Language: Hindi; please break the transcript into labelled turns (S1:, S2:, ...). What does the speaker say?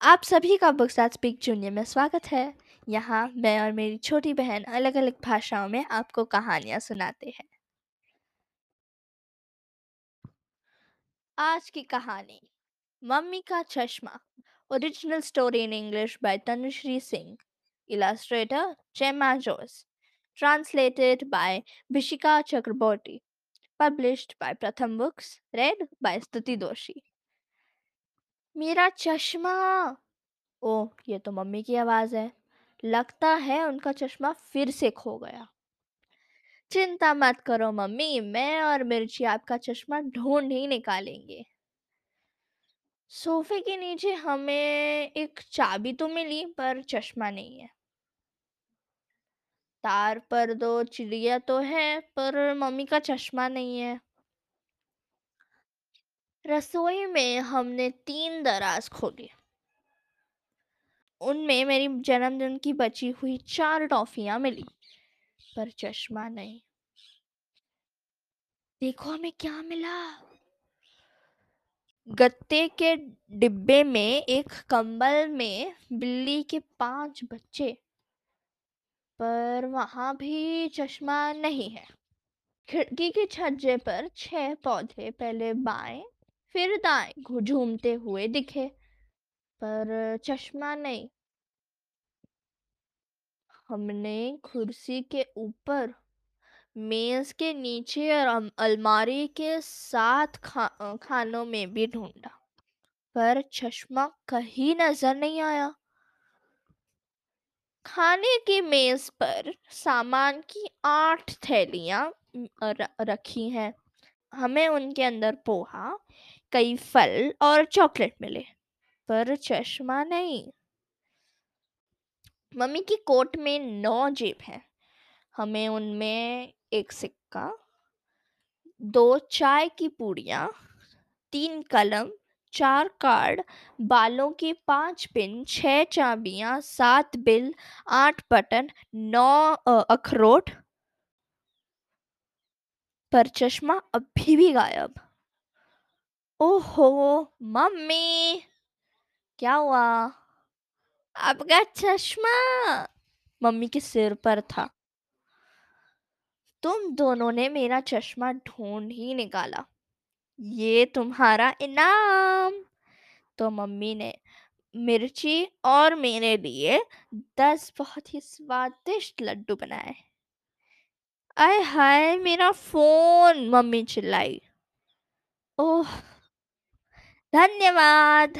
S1: आप सभी का बुक साथ स्पीक जूनियर में स्वागत है। यहाँ मैं और मेरी छोटी बहन अलग अलग भाषाओं में आपको कहानियाँ सुनाते हैं। आज की कहानी, मम्मी का चश्मा original story in English by Tanushree Singh illustrator Gemma Jose translated by Bishika Chakraborty, published by Pratham Books read by Stuti Doshi मेरा चश्मा। ओ ये तो मम्मी की आवाज़ है। लगता है उनका चश्मा फिर से खो गया। चिंता मत करो मम्मी, मैं और मिर्ची आपका चश्मा ढूंढ ही निकालेंगे। सोफे के नीचे हमें एक चाबी तो मिली, पर चश्मा नहीं है। तार पर दो चिड़िया तो है, पर मम्मी का चश्मा नहीं है। रसोई में हमने तीन दराज खोली। उनमें मेरी जन्मदिन की बची हुई चार टॉफियाँ मिली, पर चश्मा नहीं। देखो हमें क्या मिला। गत्ते के डिब्बे में एक कंबल में बिल्ली के पाँच बच्चे, पर वहाँ भी चश्मा नहीं है। खिड़की के छज्जे पर छह पौधे, पहले बाएँ फिर दाएँ झूमते हुए दिखे पर चश्मा नहीं। हमने कुर्सी के ऊपर मेज के नीचे और अलमारी के साथ खा, खानों में भी ढूंढा पर चश्मा कहीं नज़र नहीं आया। खाने की मेज पर सामान की आठ थैलियाँ रखी हैं। हमें उनके अंदर पोहा, कई फल और चॉकलेट मिले। पर चश्मा नहीं। मम्मी की कोट में नौ जेब हैं। हमें उनमें एक सिक्का, दो चाय की पूड़ियाँ, तीन कलम, चार कार्ड, बालों के पाँच पिन, छह चाबियाँ, सात बिल, आठ बटन, नौ अखरोट पर चश्मा अभी भी गायब। ओहो, मम्मी! क्या हुआ? आपका चश्मा! मम्मी के सिर पर था। तुम दोनों ने मेरा चश्मा ढूंढ ही निकाला। ये तुम्हारा इनाम। तो मम्मी ने मिर्ची और मेरे लिए दस बहुत ही स्वादिष्ट लड्डू बनाए। आय हाय मेरा फ़ोन। मम्मी चिल्लाई। ओह धन्यवाद।